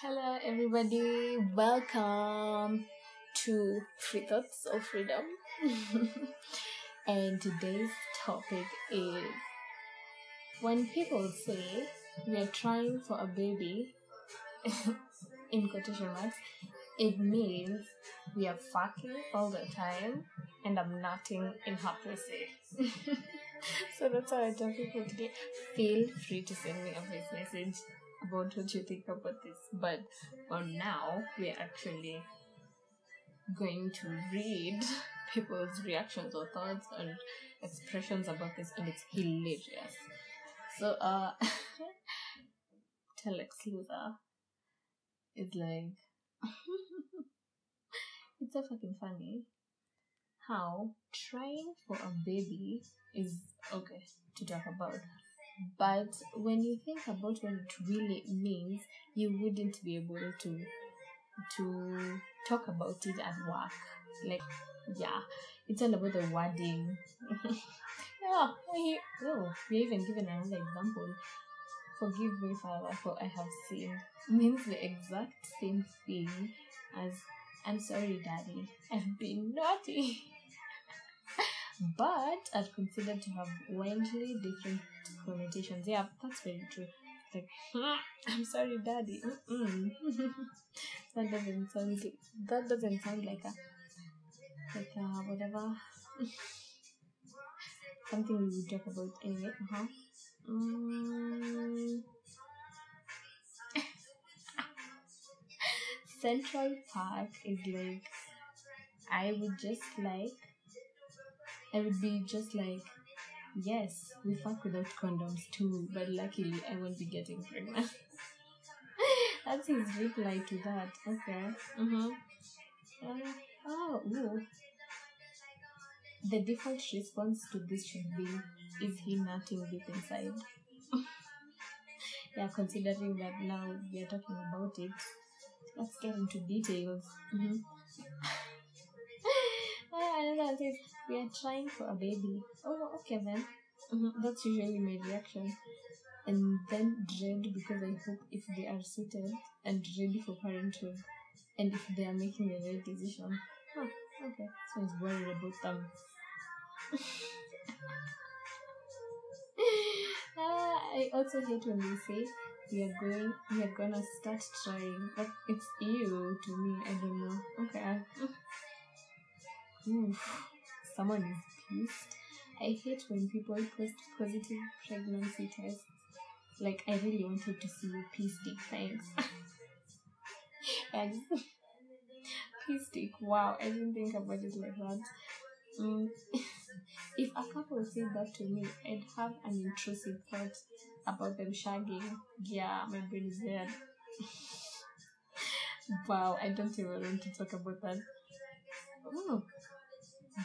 Hello, everybody. Welcome to Free Thoughts of Freedom. and today's topic is when people say we are trying for a baby, in quotation marks, it means we are fucking all the time and I'm nutting in her pussy. so that's I tell people today. Feel free to send me a voice message about what you think about this. But for now, we're actually going to read people's reactions or thoughts or expressions about this, and it's hilarious. So, uh, Telex Luthor is like, it's so fucking funny how trying for a baby is okay to talk about but when you think about what it really means you wouldn't be able to to talk about it at work. Like yeah it's all about the wording. Yeah we, oh, we're even given another example. Forgive me father for i have sinned means the exact same thing as i'm sorry daddy. I've been naughty. But are considered to have wildly different connotations. Yeah, that's very true. Like, I'm sorry, daddy. That doesn't sound. That doesn't sound like a like a whatever. Something we would talk about anyway. Uh-huh. Mm. Central Park is like I would just like I would be just like, yes, we fuck without condoms too, but luckily I won't be getting pregnant. That's his reply to that. Okay. Mm-hmm. Uh, oh, ooh. The default response to this should be, is he nutting deep inside? yeah, considering that now we are talking about it, let's get into details. Mm-hmm. we are trying for a baby. Oh, okay then. Mm-hmm. That's usually my reaction. And then dread because I hope if they are suited and ready for parenthood and if they are making the right decision. Huh, okay. So it's worried about them. uh, I also hate when they say we are going we are gonna start trying. But it's you to me, I don't know. Okay. Someone is pissed. I hate when people post positive pregnancy tests. Like, I really wanted to see you stick, thanks. and stick, wow, I didn't think about it like that. Mm. if a couple said that to me, I'd have an intrusive thought about them shagging. Yeah, my brain is dead. wow, I don't even want to talk about that. Oh,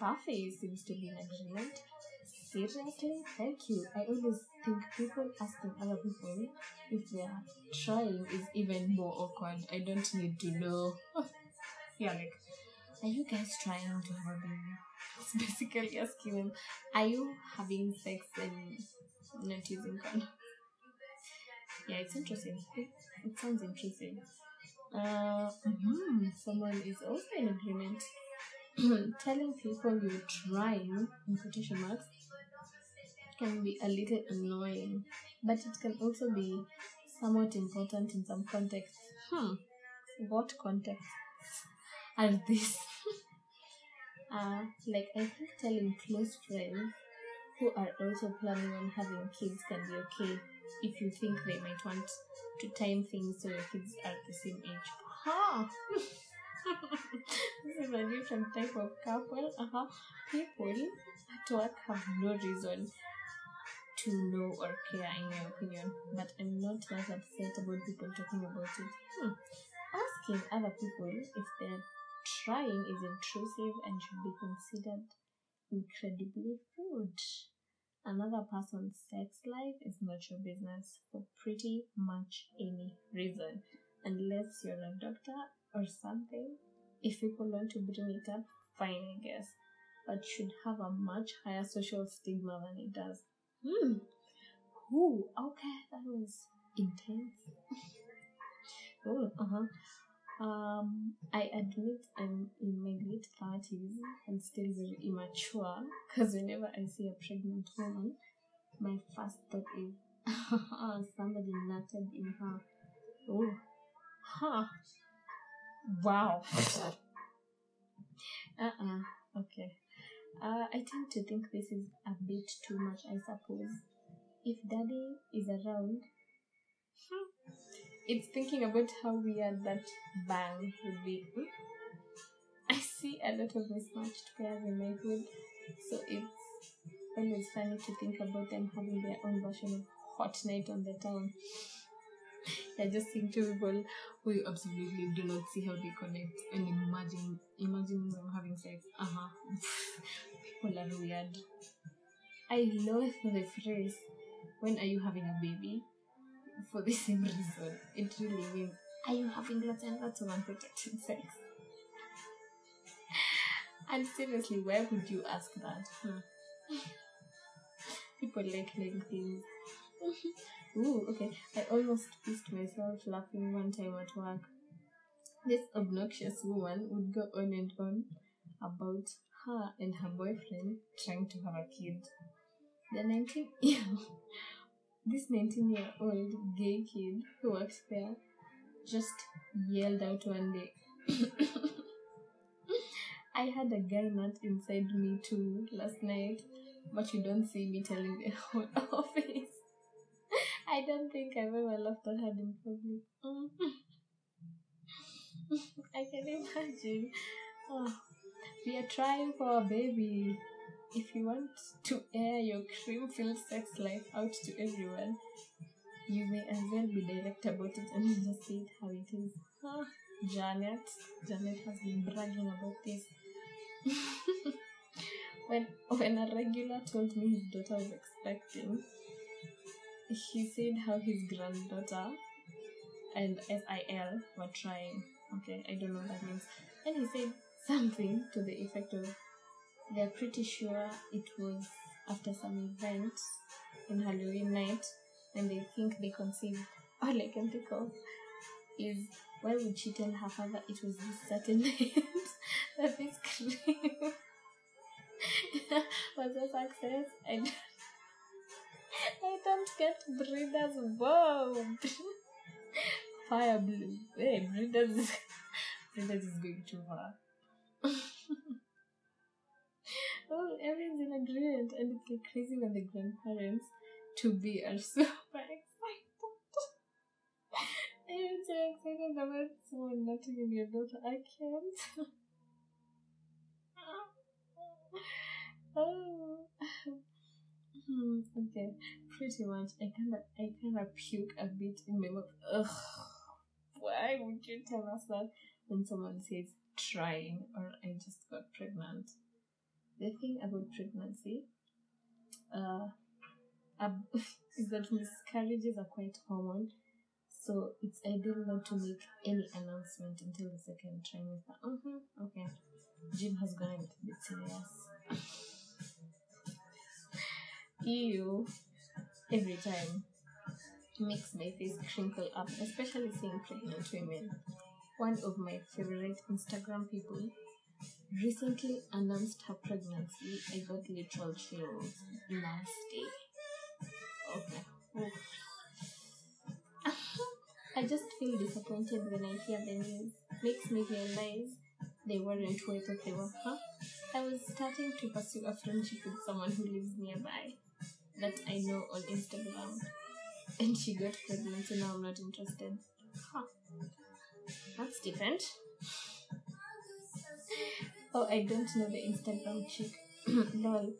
Buffy seems to be in agreement. Seriously? Thank you. I always think people asking other people if they are trying is even more awkward. I don't need to know. yeah, like, are you guys trying to have a baby? It's basically asking them, are you having sex and not using condom? Yeah, it's interesting. It, it sounds interesting. Uh, mm-hmm. Someone is also in agreement. telling people you're trying, in quotation marks, can be a little annoying, but it can also be somewhat important in some contexts. Hmm, what contexts are these? uh, like, I think telling close friends who are also planning on having kids can be okay if you think they might want to time things so your kids are the same age. Ha! this is a different type of couple. Uh-huh. People at work have no reason to know or care, in my opinion. But I'm not that upset about people talking about it. Hmm. Asking other people if they're trying is intrusive and should be considered incredibly rude. Another person's sex life is not your business for pretty much any reason, unless you're a doctor or something. If people want to bring it up, fine, I guess. But should have a much higher social stigma than it does. Hmm. Ooh, okay, that was intense. Oh, uh-huh. Um, I admit I'm in my late thirties and still very immature because whenever I see a pregnant woman, my first thought is somebody nutted in her. Oh, huh. Wow. uh-uh. Okay. Uh, I tend to think this is a bit too much, I suppose. If daddy is around, hmm, it's thinking about how weird that bang would be. Hmm? I see a lot of mismatched pairs in my hood, so it's always funny to think about them having their own version of hot night on the town. You're just two people who absolutely do not see how they connect and imagine imagining them having sex. Uh-huh. people are weird. I loathe the phrase, when are you having a baby? For the same reason. It really means, are you having lots and lots of unprotected sex? and seriously, where would you ask that? Hmm. People like naming things. Ooh, okay. I almost pissed myself laughing one time at work. This obnoxious woman would go on and on about her and her boyfriend trying to have a kid. The 19 year this 19 year old gay kid who works there just yelled out one day. I had a guy nut inside me too last night, but you don't see me telling the whole office. I don't think I've ever laughed her in public. Mm. I can imagine. Oh, we are trying for a baby. If you want to air your cream filled sex life out to everyone, you may as well be direct about it and just say it how it is. Huh? Janet. Janet has been bragging about this. when when a regular told me his daughter was expecting, he said how his granddaughter and SIL were trying. Okay, I don't know what that means. And he said something to the effect of they're pretty sure it was after some event in Halloween night and they think they conceived. All I can think of is why would she tell her father it was this certain night that this was a success? Don't, I don't get breeders. Whoa! Fire blue. Hey, breeders. breeders is going too far. oh, everyone's in agreement, and it's like crazy when the grandparents to be are super excited. I'm so excited about someone nutting in your daughter. I can't. oh. Hmm, okay, pretty much. I kind of, I kind of puke a bit in my mouth. Ugh. Why would you tell us that when someone says trying or I just got pregnant? The thing about pregnancy, uh, is that miscarriages are quite common. So it's ideal not to make any announcement until the second trimester. Mm-hmm. Okay. Jim has gone a bit serious. Ew. Every time. Makes my face crinkle up, especially seeing pregnant women. One of my favorite Instagram people recently announced her pregnancy. I got literal chills. Nasty. Okay. I just feel disappointed when I hear the news. Makes me realize they weren't I thought they were. I was starting to pursue a friendship with someone who lives nearby that I know on Instagram. And she got pregnant, so now I'm not interested. Huh. That's different. Oh, I don't know the Instagram chick. Lol.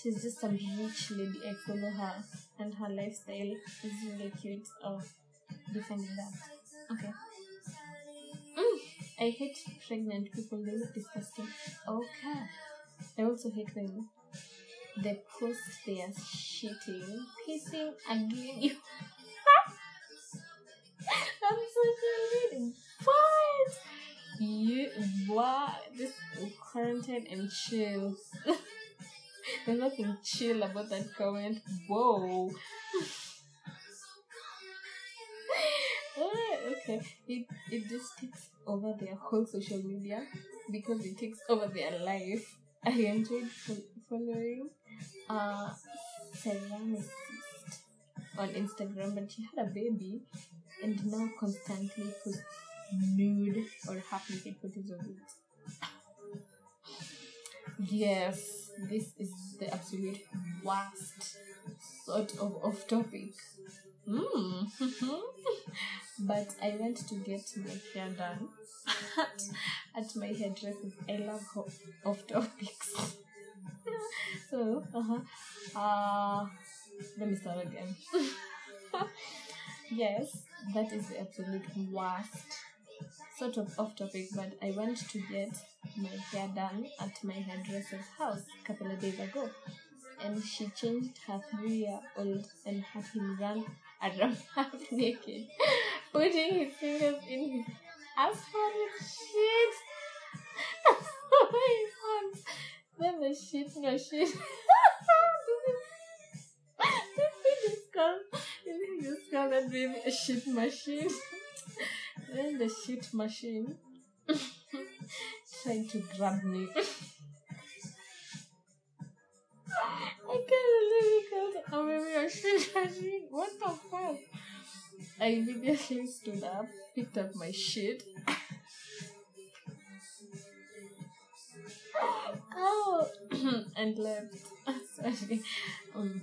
She's just some rich lady. I follow her, and her lifestyle is really cute. Oh, defending that. Okay. Mm, I hate pregnant people. They look disgusting. Okay. I also hate when they post their shitting, pissing, and you. I'm social. What? You what? This quarantine and chill. There's nothing chill about that comment. Whoa. okay, okay. It it just takes over their whole social media because it takes over their life. I enjoyed fo- following uh ceramicist on Instagram, but she had a baby and now constantly posts nude or half naked photos of it. Yes, this is the absolute worst sort of off topic. Mm. but I went to get my hair done at, at my hairdresser. I love off topics. So, uh-huh. Uh, let me start again. yes, that is the absolute worst sort of off topic, but I went to get my hair done at my hairdresser's house a couple of days ago. And she changed her three year old and had him run around half naked, putting his fingers in his asshole with shit. his hands. Then the shit machine. this is called, this is called that a shit machine. then the shit machine tried to grab me. I can't believe it a baby a shit machine. What the fuck? I immediately stood up, picked up my shit. Oh, and left. Sorry. Um,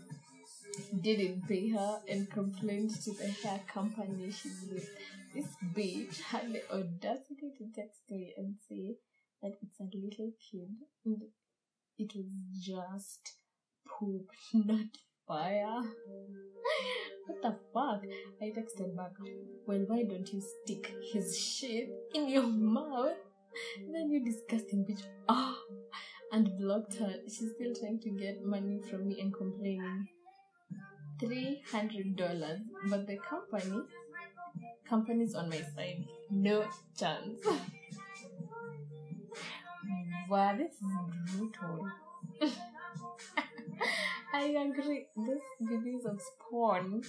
didn't pay her and complained to the hair company she's with. This bitch had the audacity to text me and say that it's a little kid and it was just poop, not fire. what the fuck? I texted back, well, why don't you stick his shit in your mouth? Then you disgusting bitch. Ah, and blocked her. She's still trying to get money from me and complaining. Three hundred dollars, but the company, company's on my side. No chance. wow, this is brutal. I agree. This videos of spawn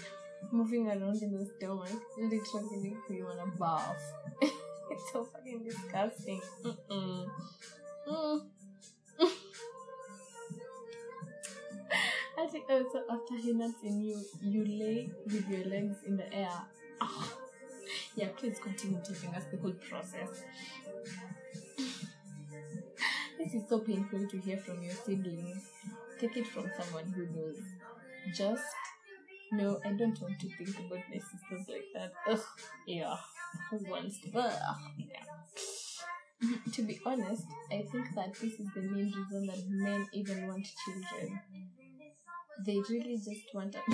moving around in the stomach literally makes me wanna bath. it's so fucking disgusting. Mm-mm. Mm. I think also after he nuts in you, you lay with your legs in the air. Ah. Yeah, please continue taking us the whole process. this is so painful to hear from your siblings. Take it from someone who knows. Just no, I don't want to think about my sisters like that. Ugh, yeah. Who wants to? Ugh, yeah. to be honest, I think that this is the main reason that men even want children. They really just want a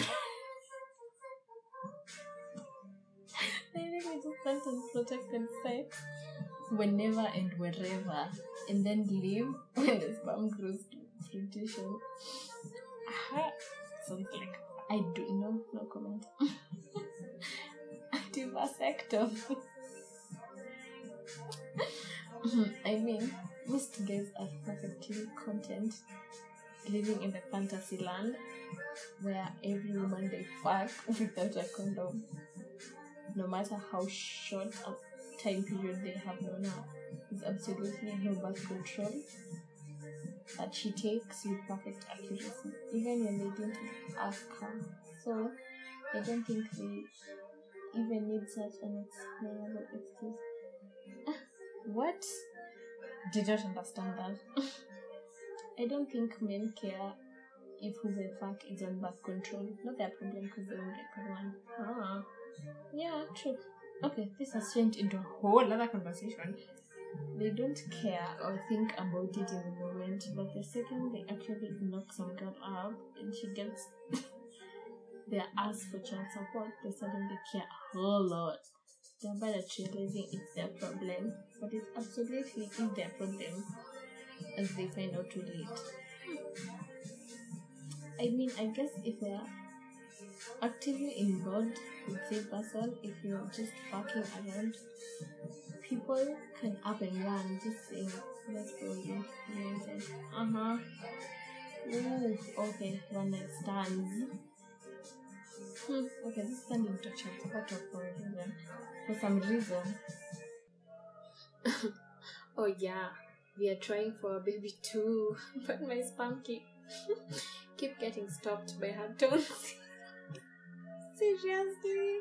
They really just want unprotected sex whenever and wherever, and then leave when the sperm grows to fruition. Aha, Sounds like I do no no comment. Anti-vasectom. Mhm, I mean, most guys are perfectly content living in the fantasy land where every woman they fuck without a condom, no matter how short a time period they have known her, is absolutely no birth control that she takes with perfect accuracy, even when they didn't ask her. So, I don't think they even need such an explainable excuse. what? Did not understand that. I don't think men care if who the fuck is on birth control. Not their problem because they won't get pregnant. Ah. Yeah, true. Okay, this has changed into a whole other conversation. They don't care or think about it in the moment, but the second they actually knock some girl up and she gets their ask for child support, they suddenly care a whole lot. Thereby that realizing it's their problem, but it absolutely is their problem as they find out too late. I mean, I guess if they're actively involved with the person, if you're just fucking around, people can up and run just saying, let's go, you know? Uh huh. Ooh, okay, one night stands. Hmm, okay, this is into a chat about for reason. For some reason. oh yeah, we are trying for a baby too, but my sperm keep keep getting stopped by her tones. Seriously?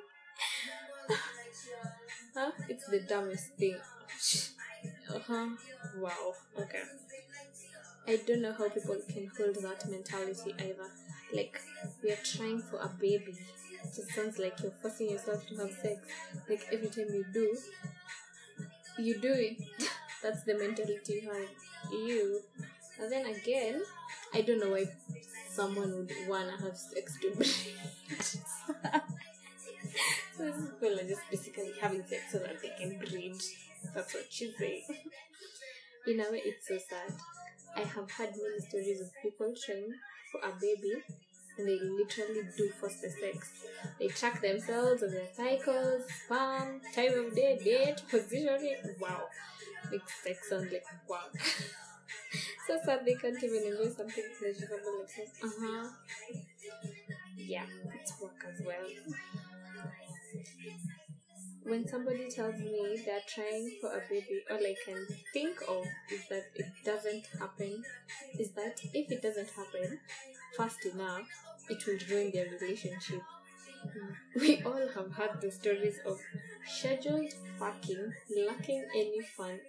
huh? It's the dumbest thing. uh-huh. Wow. Okay. I don't know how people can hold that mentality either. Like, we are trying for a baby. It just sounds like you're forcing yourself to have sex. Like, every time you do, you do it. That's the mentality you have. You. And then again, I don't know why someone would wanna have sex to breed. so these people are just basically having sex so that they can breed. That's what she's saying. In a way, it's so sad. I have heard many stories of people trying for a baby and they literally do force the sex. They track themselves on their cycles, sperm, time of day, date, positioning. Wow. Makes sex sound like work. so sad they can't even enjoy something pleasurable like sex. Uh huh. Yeah, it's work as well. When somebody tells me they're trying for a baby, all I can think of is that it doesn't happen. Is that if it doesn't happen fast enough, it will ruin their relationship. We all have heard the stories of scheduled fucking lacking any fun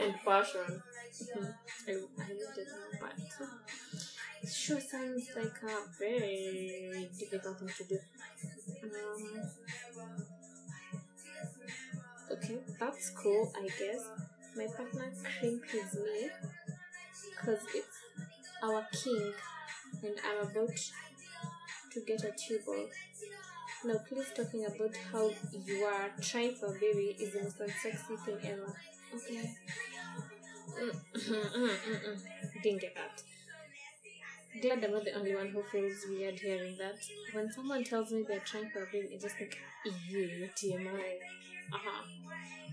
and, passion. Mhm. I, I needed that part. It sure sounds like a very difficult thing to do. Um, okay, that's cool, I guess. My partner crimps me because it's our king and I'm about to get a tubal. Now, please talking about how you are trying for a baby is the most unsexy thing ever. Okay. Mm-hmm, mm-hmm, mm-hmm. Didn't get that. Glad I'm not the only one who feels weird hearing that. When someone tells me they're trying for a baby, I just think, ew, TMI. Uh-huh.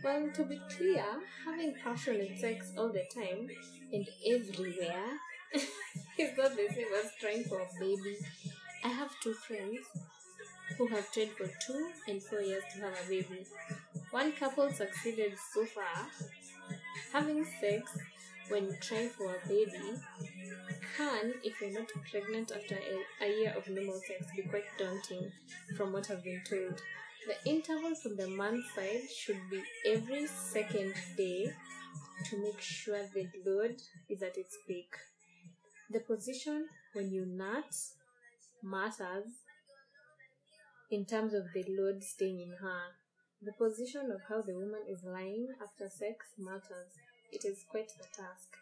Well, to be clear, having passionate sex all the time and everywhere is not the same as trying for a baby. I have two friends who have tried for two and four years to have a baby. One couple succeeded so far. Having sex when trying for a baby can, if you're not pregnant after a, a year of normal sex, be quite daunting from what I've been told. The interval from the month side should be every second day to make sure the load is at its peak. The position when you nut matters in terms of the load staying in her. The position of how the woman is lying after sex matters. It is quite a task.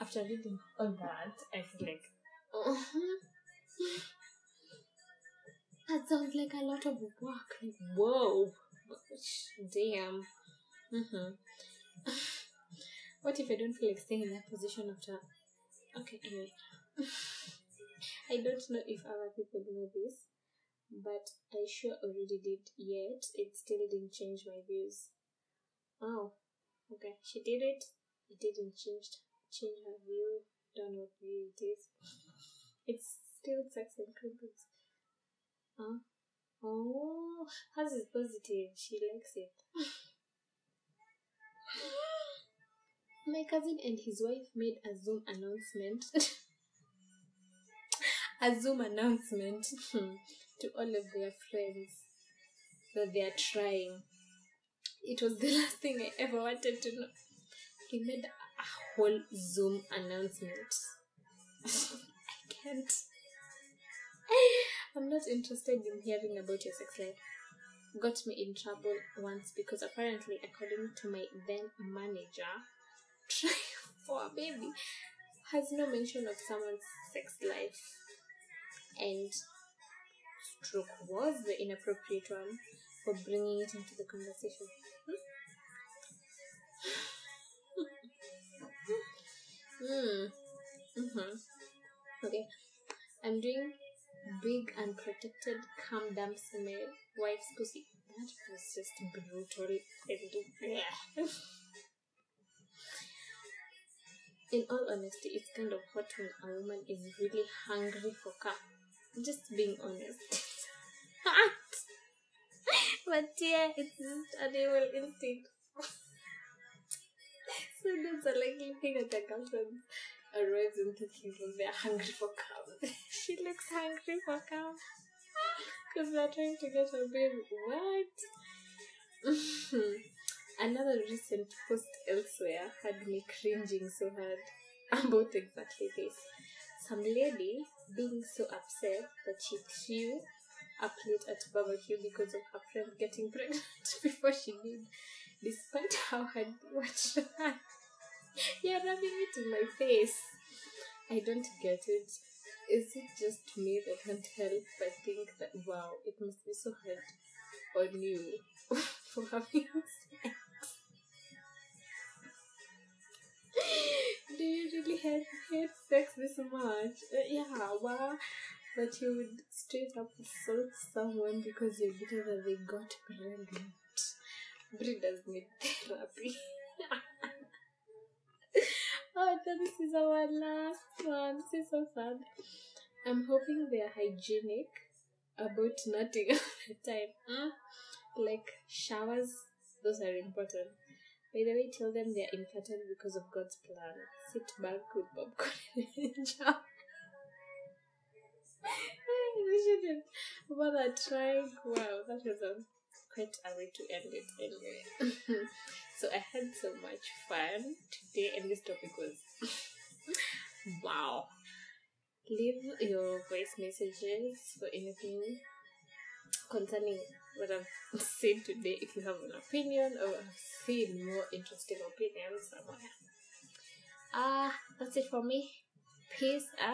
After reading all that, I feel like, oh, that sounds like a lot of work. Like, whoa, damn. Mm-hmm. what if I don't feel like staying in that position after? Okay, anyway. I don't know if other people know this, but I sure already did, yet it still didn't change my views. Oh, okay, she did it. It didn't change change her view. Don't know what view it is. It's still sex and crimpets. Huh? Oh, hers is positive. She likes it. My cousin and his wife made a Zoom announcement. a Zoom announcement to all of their friends that they are trying. It was the last thing I ever wanted to know. He made a whole Zoom announcement. I can't. I'm not interested in hearing about your sex life. Got me in trouble once because apparently, according to my then manager, trying for a baby has no mention of someone's sex life. And stroke was the inappropriate one for bringing it into the conversation. Hmm. Mm-hmm. Okay. I'm doing big unprotected calm dump smell wife's pussy. That was just brutal In all honesty, it's kind of hot when a woman is really hungry for cum. just being honest. but yeah, it's just animal instinct. so that's are like looking at their girlfriends arrives and thinking they're hungry for cum. she looks hungry for cum. Because they're trying to get her baby. What? Another recent post elsewhere had me cringing so hard about exactly this. Some lady being so upset that she threw a plate at a barbecue because of her friend getting pregnant before she did, despite how hard what she had. You're rubbing it in my face. I don't get it. Is it just me that can't help but think that wow, it must be so hard on you for having sex? Do you really hate, hate sex this much? Uh, yeah, wow. But you would straight up assault someone because you're bitter that they got pregnant. Breeders need therapy. Oh, this is our last one. This is so sad. I'm hoping they're hygienic about nothing all the time. Mm? Like showers, those are important. By the way, tell them they're infertile because of God's plan. Sit back with popcorn and jam. we shouldn't bother trying. Wow, that was a quite way to end it anyway. so I had so much fun today, and this topic was wow. Leave your voice messages for anything concerning what I've said today. If you have an opinion or have seen more interesting opinions somewhere. Ah, uh, that's it for me. Peace out.